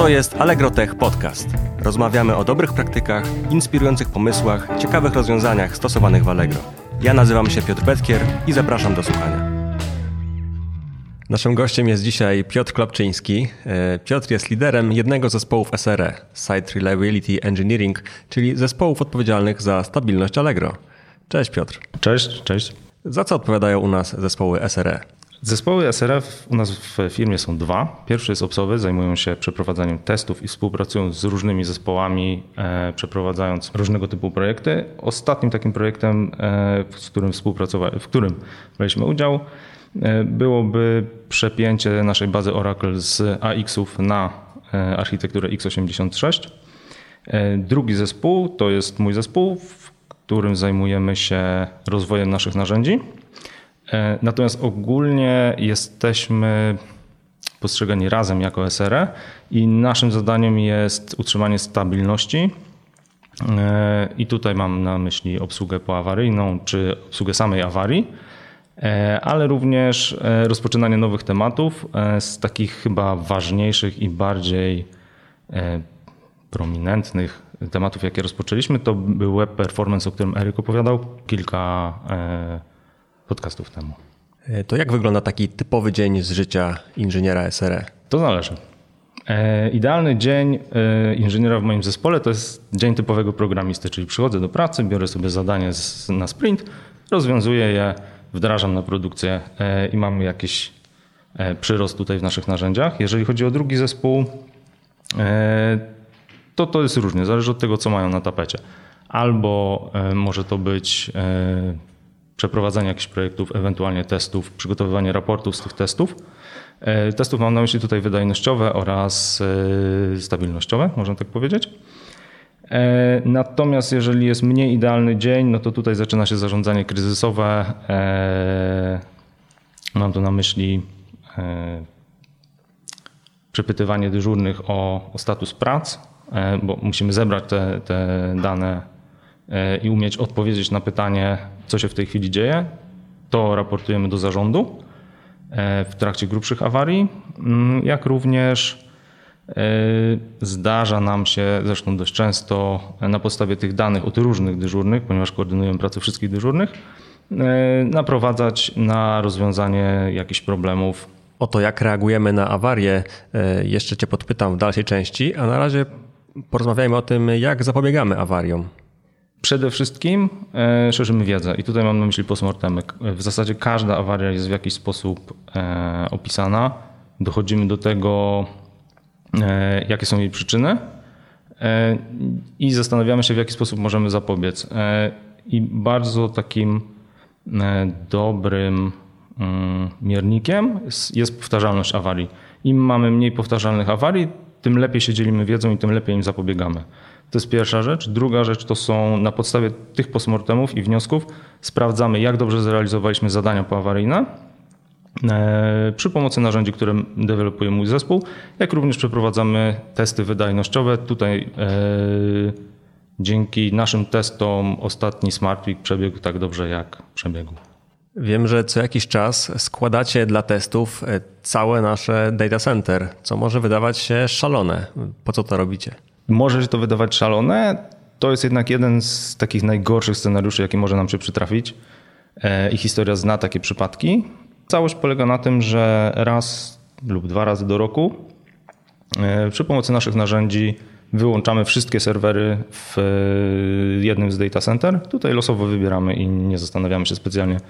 To jest Allegro Tech Podcast. Rozmawiamy o dobrych praktykach, inspirujących pomysłach, ciekawych rozwiązaniach stosowanych w Allegro. Ja nazywam się Piotr Petkier i zapraszam do słuchania. Naszym gościem jest dzisiaj Piotr Klopczyński. E, Piotr jest liderem jednego z zespołów SRE, Site Reliability Engineering, czyli zespołów odpowiedzialnych za stabilność Allegro. Cześć Piotr. Cześć, cześć. Za co odpowiadają u nas zespoły SRE? Zespoły SRF u nas w firmie są dwa. Pierwszy jest obsowy, zajmują się przeprowadzaniem testów i współpracują z różnymi zespołami, e, przeprowadzając różnego typu projekty. Ostatnim takim projektem, e, w którym współpracowaliśmy, w którym braliśmy udział, e, byłoby przepięcie naszej bazy Oracle z AX-ów na e, architekturę x86. E, drugi zespół to jest mój zespół, w którym zajmujemy się rozwojem naszych narzędzi. E, Natomiast ogólnie jesteśmy postrzegani razem jako SRE i naszym zadaniem jest utrzymanie stabilności. E, I tutaj mam na myśli obsługę poawaryjną czy obsługę samej awarii, e, ale również rozpoczynanie nowych tematów z takich chyba ważniejszych i bardziej prominentnych tematów, jakie rozpoczęliśmy. To był web performance, o którym Eryk opowiadał kilka podcastów temu. E, To jak wygląda taki typowy dzień z życia inżyniera SRE? To zależy. E, Idealny dzień e, inżyniera w moim zespole to jest dzień typowego programisty, czyli przychodzę do pracy, biorę sobie zadanie na sprint, rozwiązuję je, wdrażam na produkcję i mamy jakiś przyrost tutaj w naszych narzędziach. Jeżeli chodzi o drugi zespół, to to jest różnie, zależy od tego, co mają na tapecie. Albo może to być przeprowadzanie jakichś projektów, ewentualnie testów, przygotowywanie raportów z tych testów. E, Testów mam na myśli tutaj wydajnościowe oraz e, stabilnościowe, można tak powiedzieć. E, Natomiast jeżeli jest mniej idealny dzień, no to tutaj zaczyna się zarządzanie kryzysowe. Mam tu na myśli przepytywanie dyżurnych o, o status prac, bo musimy zebrać te, te dane i umieć odpowiedzieć na pytanie, co się w tej chwili dzieje. To raportujemy do zarządu e, w trakcie grubszych awarii, mm, jak również e, zdarza nam się, zresztą dość często, e, na podstawie tych danych od różnych dyżurnych, ponieważ koordynujemy pracę wszystkich dyżurnych, e, naprowadzać na rozwiązanie jakichś problemów O to, jak reagujemy na awarię, e, jeszcze Cię podpytam w dalszej części, a na razie porozmawiajmy o tym, jak zapobiegamy awariom. Przede wszystkim e, szerzymy wiedzę i tutaj mam na myśli postmortemy. W zasadzie każda awaria jest w jakiś sposób e, opisana. Dochodzimy do tego, e, jakie są jej przyczyny i zastanawiamy się, w jaki sposób możemy zapobiec. I bardzo takim dobrym mm, miernikiem jest powtarzalność awarii. Im mamy mniej powtarzalnych awarii, tym lepiej się dzielimy wiedzą i tym lepiej im zapobiegamy. To jest pierwsza rzecz. Druga rzecz to są na podstawie tych postmortemów i wniosków sprawdzamy, jak dobrze zrealizowaliśmy zadania poawaryjne e, przy pomocy narzędzi, które dewelopuje mój zespół, jak również przeprowadzamy testy wydajnościowe. Tutaj e, dzięki naszym testom ostatni Smart przebiegł tak dobrze, jak przebiegł. Wiem, że co jakiś czas składacie dla testów e, całe nasze data center, co może wydawać się szalone. Po co to robicie? Może się to wydawać szalone, to jest jednak jeden z takich najgorszych scenariuszy, jaki może nam się przytrafić. E, I historia zna takie przypadki. Całość polega na tym, że raz lub dwa razy do roku e, przy pomocy naszych narzędzi wyłączamy wszystkie serwery w jednym z data center. Tutaj losowo wybieramy i nie zastanawiamy się specjalnie,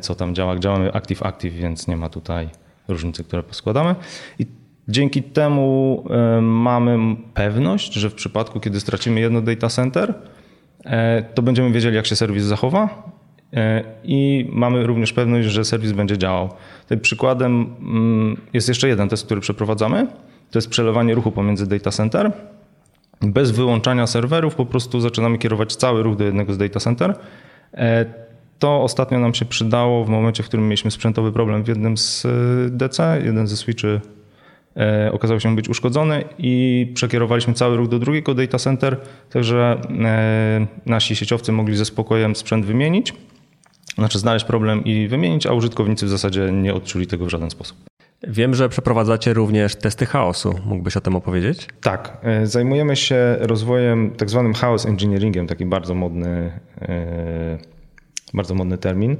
co tam działa. Działamy active-active, więc nie ma tutaj różnicy, które poskładamy. I dzięki temu e, mamy pewność, że w przypadku, kiedy stracimy jedno data center, e, to będziemy wiedzieli, jak się serwis zachowa e, i mamy również pewność, że serwis będzie działał. Tym przykładem mm, jest jeszcze jeden test, który przeprowadzamy. To jest przelewanie ruchu pomiędzy data center. Bez wyłączania serwerów po prostu zaczynamy kierować cały ruch do jednego z data center. To ostatnio nam się przydało w momencie, w którym mieliśmy sprzętowy problem w jednym z e, DC. Jeden ze switchy e, okazał się być uszkodzony i przekierowaliśmy cały ruch do drugiego data center, także e, nasi sieciowcy mogli ze spokojem sprzęt wymienić, znaczy znaleźć problem i wymienić, a użytkownicy w zasadzie nie odczuli tego w żaden sposób. Wiem, że przeprowadzacie również testy chaosu. Mógłbyś o tym opowiedzieć? Tak. Zajmujemy się rozwojem tak zwanym chaos engineeringiem, taki bardzo modny, bardzo modny termin.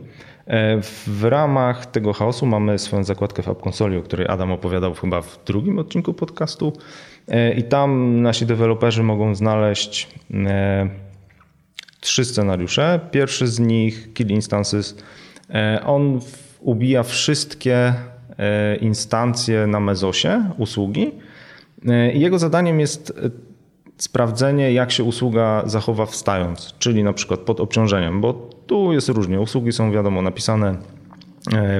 E, w ramach tego chaosu mamy swoją zakładkę w App Consoli, o której Adam opowiadał chyba w drugim odcinku podcastu. I tam nasi deweloperzy mogą znaleźć trzy scenariusze. Pierwszy z nich, Kill Instances, on ubija wszystkie E, instancje na Mezosie usługi. E, jego zadaniem jest e, sprawdzenie, jak się usługa zachowa wstając, czyli na przykład pod obciążeniem, bo tu jest różnie. Usługi są, wiadomo, napisane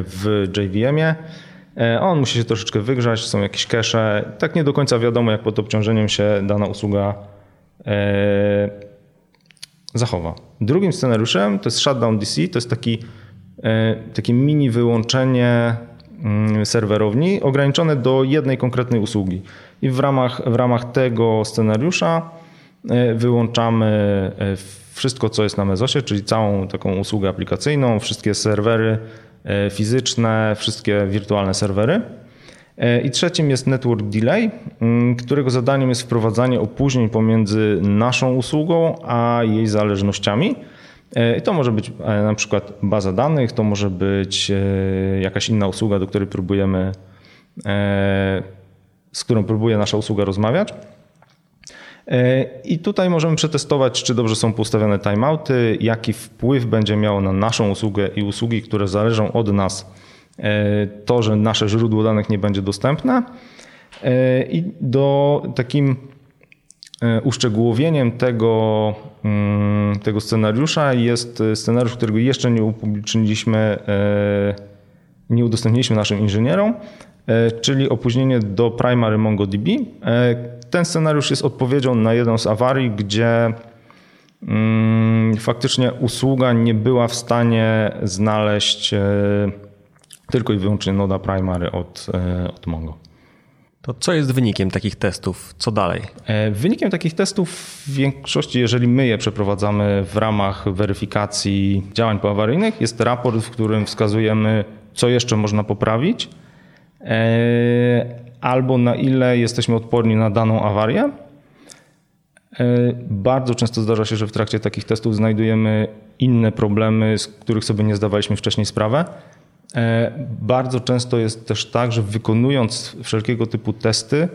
w JVM-ie. On musi się troszeczkę wygrzać, są jakieś cache. Tak nie do końca wiadomo, jak pod obciążeniem się dana usługa zachowa. Drugim scenariuszem to jest Shutdown DC, to jest taki, takie mini wyłączenie Mm, serwerowni ograniczone do jednej konkretnej usługi. I w ramach, w ramach tego scenariusza e, wyłączamy e, wszystko, co jest na Mezosie, czyli całą taką usługę aplikacyjną, wszystkie serwery e, fizyczne, wszystkie wirtualne serwery. I trzecim jest Network Delay, mm, którego zadaniem jest wprowadzanie opóźnień pomiędzy naszą usługą a jej zależnościami. E, I to może być e, na przykład baza danych, to może być e, jakaś inna usługa, do której próbujemy, z którą próbuje nasza usługa rozmawiać. I tutaj możemy przetestować, czy dobrze są postawione timeouty, jaki wpływ będzie miało na naszą usługę i usługi, które zależą od nas, to, że nasze źródło danych nie będzie dostępne. I do takim E, uszczegółowieniem tego, mm, tego scenariusza jest e, scenariusz, którego jeszcze nie upubliczniliśmy, e, nie udostępniliśmy naszym inżynierom, czyli opóźnienie do primary MongoDB. Ten scenariusz jest odpowiedzią na jedną z awarii, gdzie mm, faktycznie usługa nie była w stanie znaleźć tylko i wyłącznie noda primary od, od Mongo. To co jest wynikiem takich testów? Co dalej? E, wynikiem takich testów w większości, jeżeli my je przeprowadzamy w ramach weryfikacji działań poawaryjnych, jest raport, w którym wskazujemy, co jeszcze można poprawić, e, albo na ile jesteśmy odporni na daną awarię. E, bardzo często zdarza się, że w trakcie takich testów znajdujemy inne problemy, z których sobie nie zdawaliśmy wcześniej sprawę E, bardzo często jest też tak, że wykonując wszelkiego typu testy,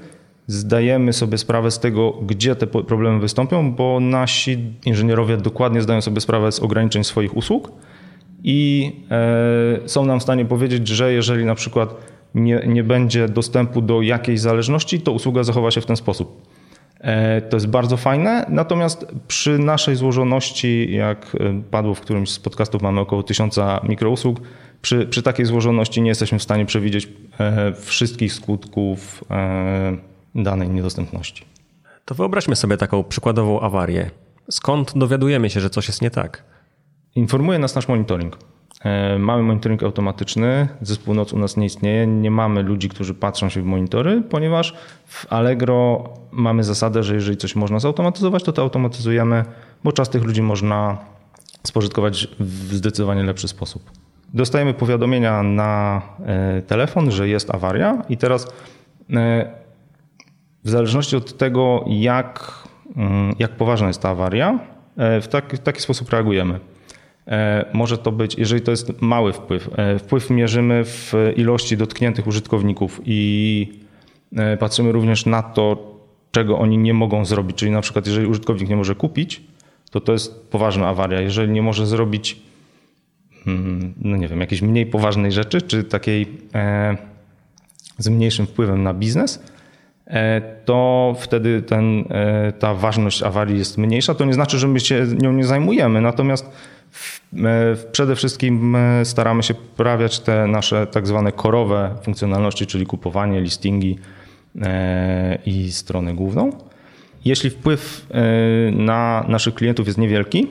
zdajemy sobie sprawę z tego, gdzie te problemy wystąpią, bo nasi inżynierowie dokładnie zdają sobie sprawę z ograniczeń swoich usług i e, są nam w stanie powiedzieć, że jeżeli na przykład nie, nie będzie dostępu do jakiejś zależności, to usługa zachowa się w ten sposób. E, to jest bardzo fajne, natomiast przy naszej złożoności, jak padło w którymś z podcastów, mamy około tysiąca mikrousług, przy, przy takiej złożoności nie jesteśmy w stanie przewidzieć e, wszystkich skutków e, danej niedostępności. To wyobraźmy sobie taką przykładową awarię. Skąd dowiadujemy się, że coś jest nie tak? Informuje nas nasz monitoring. E, mamy monitoring automatyczny, zespół noc u nas nie istnieje, nie mamy ludzi, którzy patrzą się w monitory, ponieważ w Allegro mamy zasadę, że jeżeli coś można zautomatyzować, to to automatyzujemy, bo czas tych ludzi można spożytkować w zdecydowanie lepszy sposób dostajemy powiadomienia na e, telefon, że jest awaria i teraz e, w zależności od tego, jak, mm, jak poważna jest ta awaria, w taki, w taki sposób reagujemy. Może to być, jeżeli to jest mały wpływ, wpływ mierzymy w ilości dotkniętych użytkowników i patrzymy również na to, czego oni nie mogą zrobić. Czyli na przykład, jeżeli użytkownik nie może kupić, to to jest poważna awaria. Jeżeli nie może zrobić Mm, no nie wiem, jakiejś mniej poważnej rzeczy, czy takiej e, z mniejszym wpływem na biznes, e, to wtedy ten, e, ta ważność awarii jest mniejsza. To nie znaczy, że my się nią nie zajmujemy, natomiast przede wszystkim staramy się poprawiać te nasze tak zwane korowe funkcjonalności, czyli kupowanie, listingi i stronę główną. Jeśli wpływ na naszych klientów jest niewielki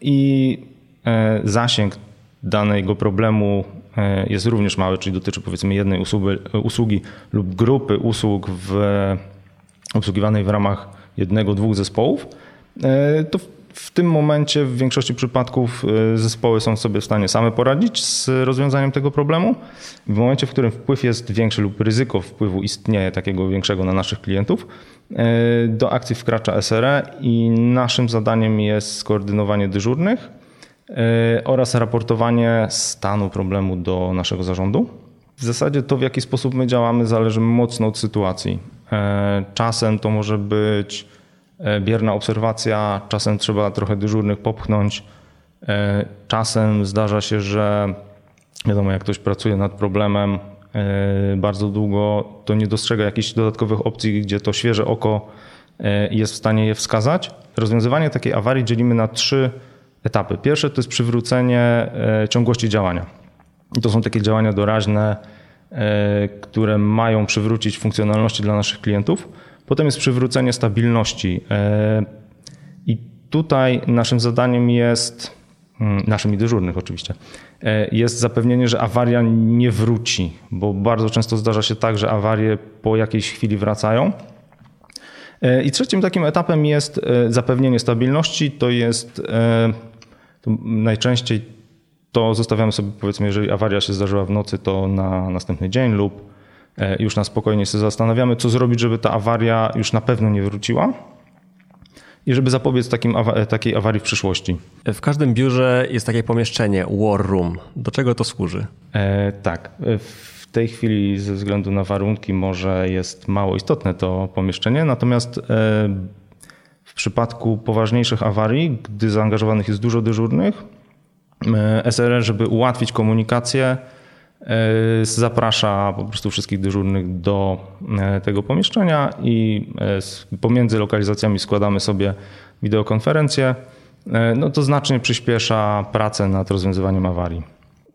i E, zasięg danego problemu e, jest również mały, czyli dotyczy powiedzmy jednej usługi, usługi lub grupy usług w, obsługiwanej w ramach jednego, dwóch zespołów, e, to W tym momencie w większości przypadków zespoły są sobie w stanie same poradzić z rozwiązaniem tego problemu. W momencie, w którym wpływ jest większy lub ryzyko wpływu istnieje takiego większego na naszych klientów, do akcji wkracza SRE i naszym zadaniem jest skoordynowanie dyżurnych oraz raportowanie stanu problemu do naszego zarządu. W zasadzie to, w jaki sposób my działamy, zależy mocno od sytuacji. Czasem to może być bierna obserwacja, czasem trzeba trochę dyżurnych popchnąć. E, czasem zdarza się, że wiadomo, jak ktoś pracuje nad problemem bardzo długo, to nie dostrzega jakichś dodatkowych opcji, gdzie to świeże oko jest w stanie je wskazać. Rozwiązywanie takiej awarii dzielimy na trzy etapy. Pierwsze to jest przywrócenie ciągłości działania. I to są takie działania doraźne, e, które mają przywrócić funkcjonalności dla naszych klientów. Potem jest przywrócenie stabilności. E, I tutaj naszym zadaniem jest, mm, naszym i dyżurnych oczywiście, e, jest zapewnienie, że awaria nie wróci, bo bardzo często zdarza się tak, że awarie po jakiejś chwili wracają. I trzecim takim etapem jest zapewnienie stabilności. To jest to najczęściej to zostawiamy sobie, powiedzmy, jeżeli awaria się zdarzyła w nocy, to na następny dzień lub e, już na spokojnie się zastanawiamy, co zrobić, żeby ta awaria już na pewno nie wróciła i żeby zapobiec takim, takiej awarii w przyszłości. W każdym biurze jest takie pomieszczenie War Room. Do czego to służy? E, tak. W tej chwili ze względu na warunki może jest mało istotne to pomieszczenie, natomiast e, w przypadku poważniejszych awarii, gdy zaangażowanych jest dużo dyżurnych, E, SRR, żeby ułatwić komunikację, e, zaprasza po prostu wszystkich dyżurnych do e, tego pomieszczenia i pomiędzy lokalizacjami składamy sobie wideokonferencję. No to znacznie przyspiesza pracę nad rozwiązywaniem awarii.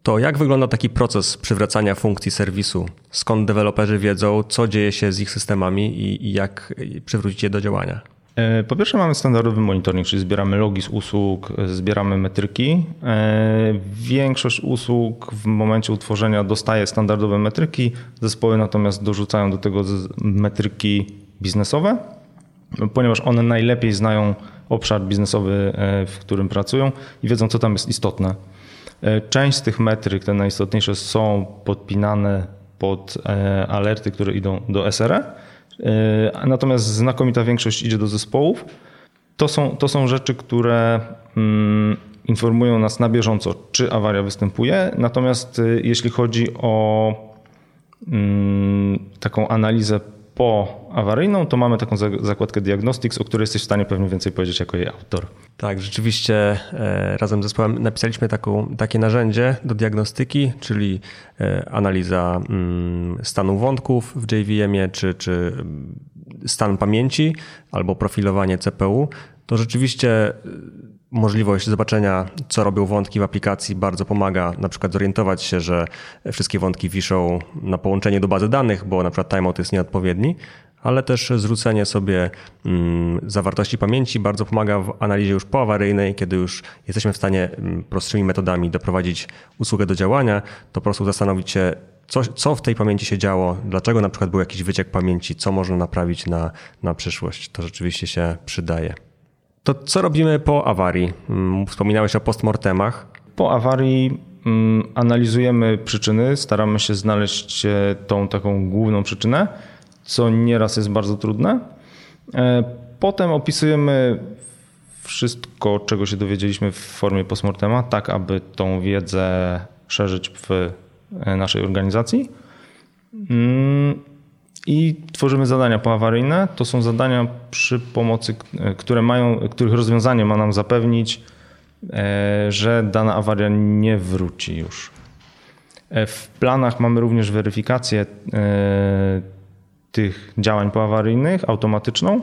To jak wygląda taki proces przywracania funkcji serwisu? Skąd deweloperzy wiedzą, co dzieje się z ich systemami i jak przywrócić je do działania? E, po pierwsze mamy standardowy monitoring, czyli zbieramy logi z usług, zbieramy metryki. E, większość usług w momencie utworzenia dostaje standardowe metryki, zespoły natomiast dorzucają do tego metryki biznesowe, ponieważ one najlepiej znają obszar biznesowy, e, w którym pracują i wiedzą, co tam jest istotne. Część z tych metryk, te najistotniejsze, są podpinane pod alerty, które idą do SRE natomiast znakomita większość idzie do zespołów. To są, to są rzeczy, które mm, informują nas na bieżąco, czy awaria występuje. Natomiast e, jeśli chodzi o mm, taką analizę poawaryjną, to mamy taką zakładkę Diagnostics, o której jesteś w stanie pewnie więcej powiedzieć jako jej autor. Tak, rzeczywiście e, razem z zespołem napisaliśmy taką, takie narzędzie do diagnostyki, czyli e, analiza mm, stanu wątków w JVM-ie, czy, czy mm, stan pamięci, albo profilowanie CPU. To rzeczywiście e, możliwość zobaczenia, co robią wątki w aplikacji, bardzo pomaga na przykład zorientować się, że wszystkie wątki wiszą na połączenie do bazy danych, bo na przykład timeout jest nieodpowiedni, ale też zwrócenie sobie mm, zawartości pamięci bardzo pomaga w analizie już poawaryjnej, kiedy już jesteśmy w stanie mm, prostszymi metodami doprowadzić usługę do działania, to po prostu zastanowić się, co, co w tej pamięci się działo, dlaczego na przykład był jakiś wyciek pamięci, co można naprawić na, na przyszłość. To rzeczywiście się przydaje. To co robimy po awarii? Mm, wspominałeś o postmortemach. Po awarii analizujemy przyczyny, staramy się znaleźć e, tą taką główną przyczynę co nieraz jest bardzo trudne. E, potem opisujemy wszystko, czego się dowiedzieliśmy w formie postmortema, tak aby tą wiedzę szerzyć w e, naszej organizacji. Mm, I tworzymy zadania poawaryjne. To są zadania przy pomocy, e, które mają, których rozwiązanie ma nam zapewnić, że dana awaria nie wróci już. W planach mamy również weryfikację tych działań poawaryjnych automatyczną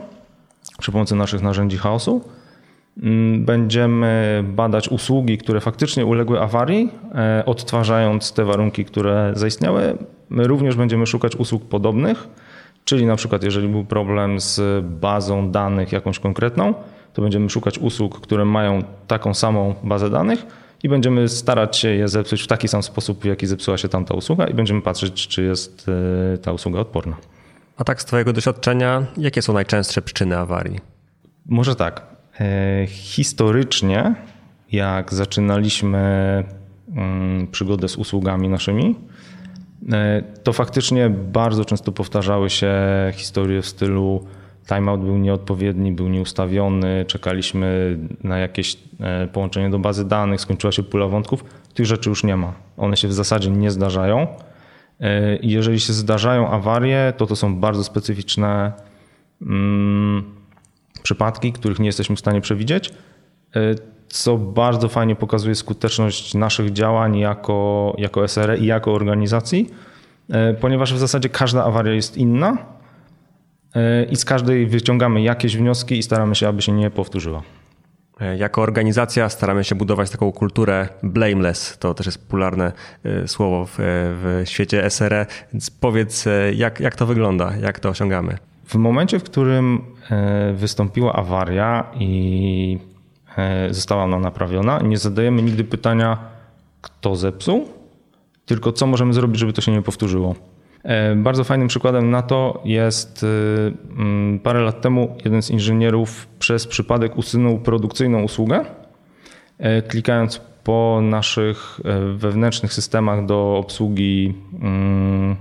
przy pomocy naszych narzędzi chaosu. Mm, będziemy badać usługi, które faktycznie uległy awarii, e, odtwarzając te warunki, które zaistniały. My również będziemy szukać usług podobnych, czyli na przykład jeżeli był problem z bazą danych jakąś konkretną, to będziemy szukać usług, które mają taką samą bazę danych i będziemy starać się je zepsuć w taki sam sposób, w jaki zepsuła się tamta usługa i będziemy patrzeć, czy jest e, ta usługa odporna. A tak z Twojego doświadczenia, jakie są najczęstsze przyczyny awarii? Może tak. Historycznie, jak zaczynaliśmy mm, przygodę z usługami naszymi, to faktycznie bardzo często powtarzały się historie w stylu timeout był nieodpowiedni, był nieustawiony, czekaliśmy na jakieś połączenie do bazy danych, skończyła się pula wątków. Tych rzeczy już nie ma. One się w zasadzie nie zdarzają. I jeżeli się zdarzają awarie, to to są bardzo specyficzne mm, przypadki, których nie jesteśmy w stanie przewidzieć, co bardzo fajnie pokazuje skuteczność naszych działań jako, jako SRE i jako organizacji, ponieważ w zasadzie każda awaria jest inna i z każdej wyciągamy jakieś wnioski i staramy się, aby się nie powtórzyła. Jako organizacja staramy się budować taką kulturę blameless. To też jest popularne e, słowo w, w świecie SRE. Więc powiedz, e, jak, jak to wygląda, jak to osiągamy? W momencie, w którym e, wystąpiła awaria i została ona naprawiona, nie zadajemy nigdy pytania, kto zepsuł, tylko co możemy zrobić, żeby to się nie powtórzyło. E, bardzo fajnym przykładem na to jest y, mm, parę lat temu jeden z inżynierów przez przypadek usunął produkcyjną usługę, e, klikając po naszych e, wewnętrznych systemach do obsługi mm,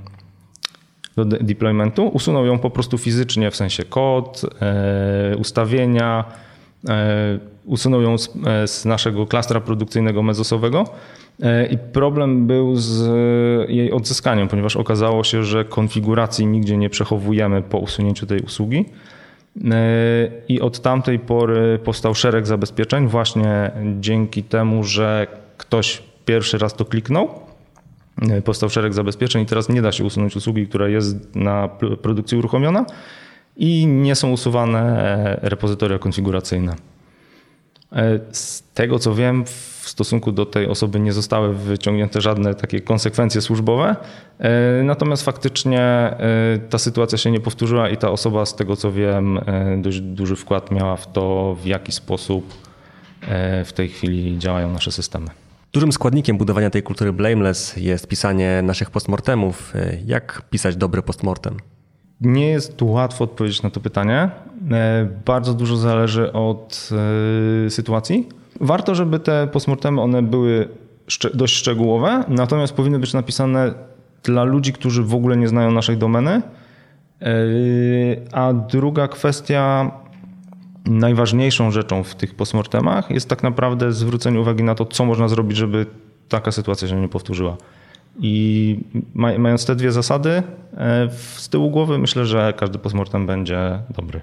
do deploymentu, usunął ją po prostu fizycznie, w sensie kod, ustawienia, usunął ją z, naszego klastra produkcyjnego mezosowego I problem był z jej odzyskaniem, ponieważ okazało się, że konfiguracji nigdzie nie przechowujemy po usunięciu tej usługi. E, I od tamtej pory powstał szereg zabezpieczeń, właśnie dzięki temu, że ktoś pierwszy raz to kliknął. E, powstał szereg zabezpieczeń i teraz nie da się usunąć usługi, która jest na produkcji uruchomiona i nie są usuwane repozytoria konfiguracyjne. Z tego co wiem, w stosunku do tej osoby nie zostały wyciągnięte żadne takie konsekwencje służbowe. E, natomiast faktycznie e, ta sytuacja się nie powtórzyła i ta osoba, z tego co wiem, e, dość duży wkład miała w to, w jaki sposób w tej chwili działają nasze systemy. Dużym składnikiem budowania tej kultury blameless jest pisanie naszych postmortemów. Jak pisać dobry postmortem? Nie jest tu łatwo odpowiedzieć na to pytanie. Bardzo dużo zależy od sytuacji. Warto, żeby te postmortemy one były dość szczegółowe, natomiast powinny być napisane dla ludzi, którzy w ogóle nie znają naszej domeny. Yy, a druga kwestia, najważniejszą rzeczą w tych postmortemach jest tak naprawdę zwrócenie uwagi na to, co można zrobić, żeby taka sytuacja się nie powtórzyła. I mając te dwie zasady e, z tyłu głowy, myślę, że każdy postmortem będzie dobry.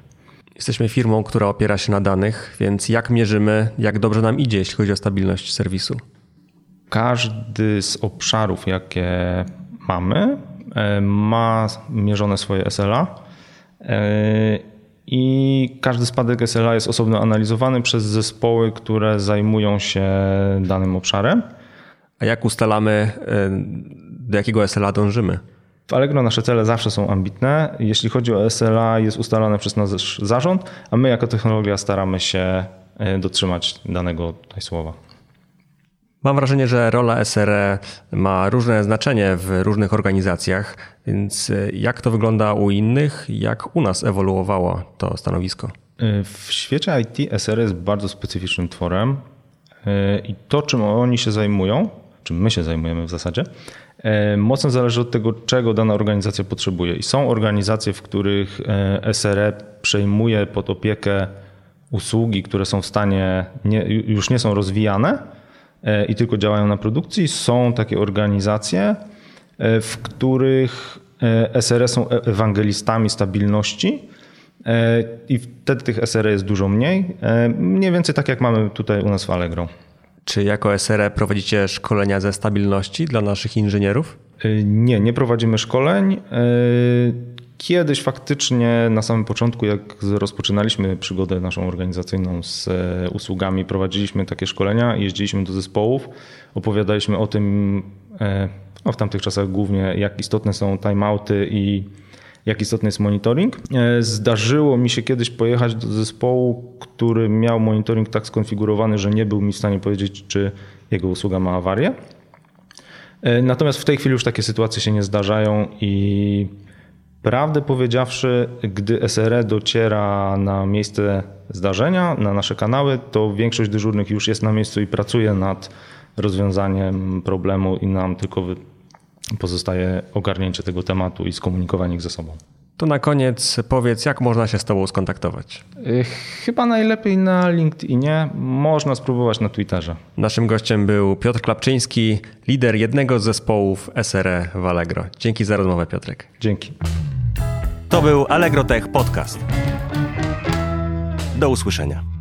Jesteśmy firmą, która opiera się na danych, więc jak mierzymy, jak dobrze nam idzie, jeśli chodzi o stabilność serwisu? Każdy z obszarów, jakie mamy, e, ma mierzone swoje SLA e, i każdy spadek SLA jest osobno analizowany przez zespoły, które zajmują się danym obszarem. A jak ustalamy, e, do jakiego SLA dążymy? W Allegro nasze cele zawsze są ambitne. Jeśli chodzi o SLA, jest ustalane przez nasz zarząd, a my jako technologia staramy się e, dotrzymać danego tutaj słowa. Mam wrażenie, że rola SRE ma różne znaczenie w różnych organizacjach, więc e, jak to wygląda u innych, jak u nas ewoluowało to stanowisko? W świecie IT SRE jest bardzo specyficznym tworem i to, czym oni się zajmują, czym my się zajmujemy w zasadzie, E, mocno zależy od tego, czego dana organizacja potrzebuje. I są organizacje, w których e, SRE przejmuje pod opiekę usługi, które są w stanie, nie, już nie są rozwijane e, i tylko działają na produkcji. Są takie organizacje, w których SRE są ewangelistami stabilności. I wtedy tych SRE jest dużo mniej. Mniej więcej tak jak mamy tutaj u nas w Allegro. Czy jako SRE prowadzicie szkolenia ze stabilności dla naszych inżynierów? Y, nie, nie prowadzimy szkoleń. Y, kiedyś faktycznie na samym początku, jak rozpoczynaliśmy przygodę naszą organizacyjną z e, usługami, prowadziliśmy takie szkolenia, jeździliśmy do zespołów, opowiadaliśmy o tym, e, no w tamtych czasach głównie, jak istotne są timeouty i jak istotny jest monitoring. E, zdarzyło mi się kiedyś pojechać do zespołu, który miał monitoring tak skonfigurowany, że nie był mi w stanie powiedzieć, czy jego usługa ma awarię. E, natomiast w tej chwili już takie sytuacje się nie zdarzają i Prawdę powiedziawszy, gdy SRE dociera na miejsce zdarzenia, na nasze kanały, to większość dyżurnych już jest na miejscu i pracuje nad rozwiązaniem problemu i nam tylko pozostaje ogarnięcie tego tematu i skomunikowanie ich ze sobą. To na koniec powiedz, jak można się z Tobą skontaktować. Y, Chyba najlepiej na LinkedInie, można spróbować na Twitterze. Naszym gościem był Piotr Klapczyński, lider jednego z zespołów SRE w Allegro. Dzięki za rozmowę, Piotrek. Dzięki. To był Allegro Tech Podcast. Do usłyszenia.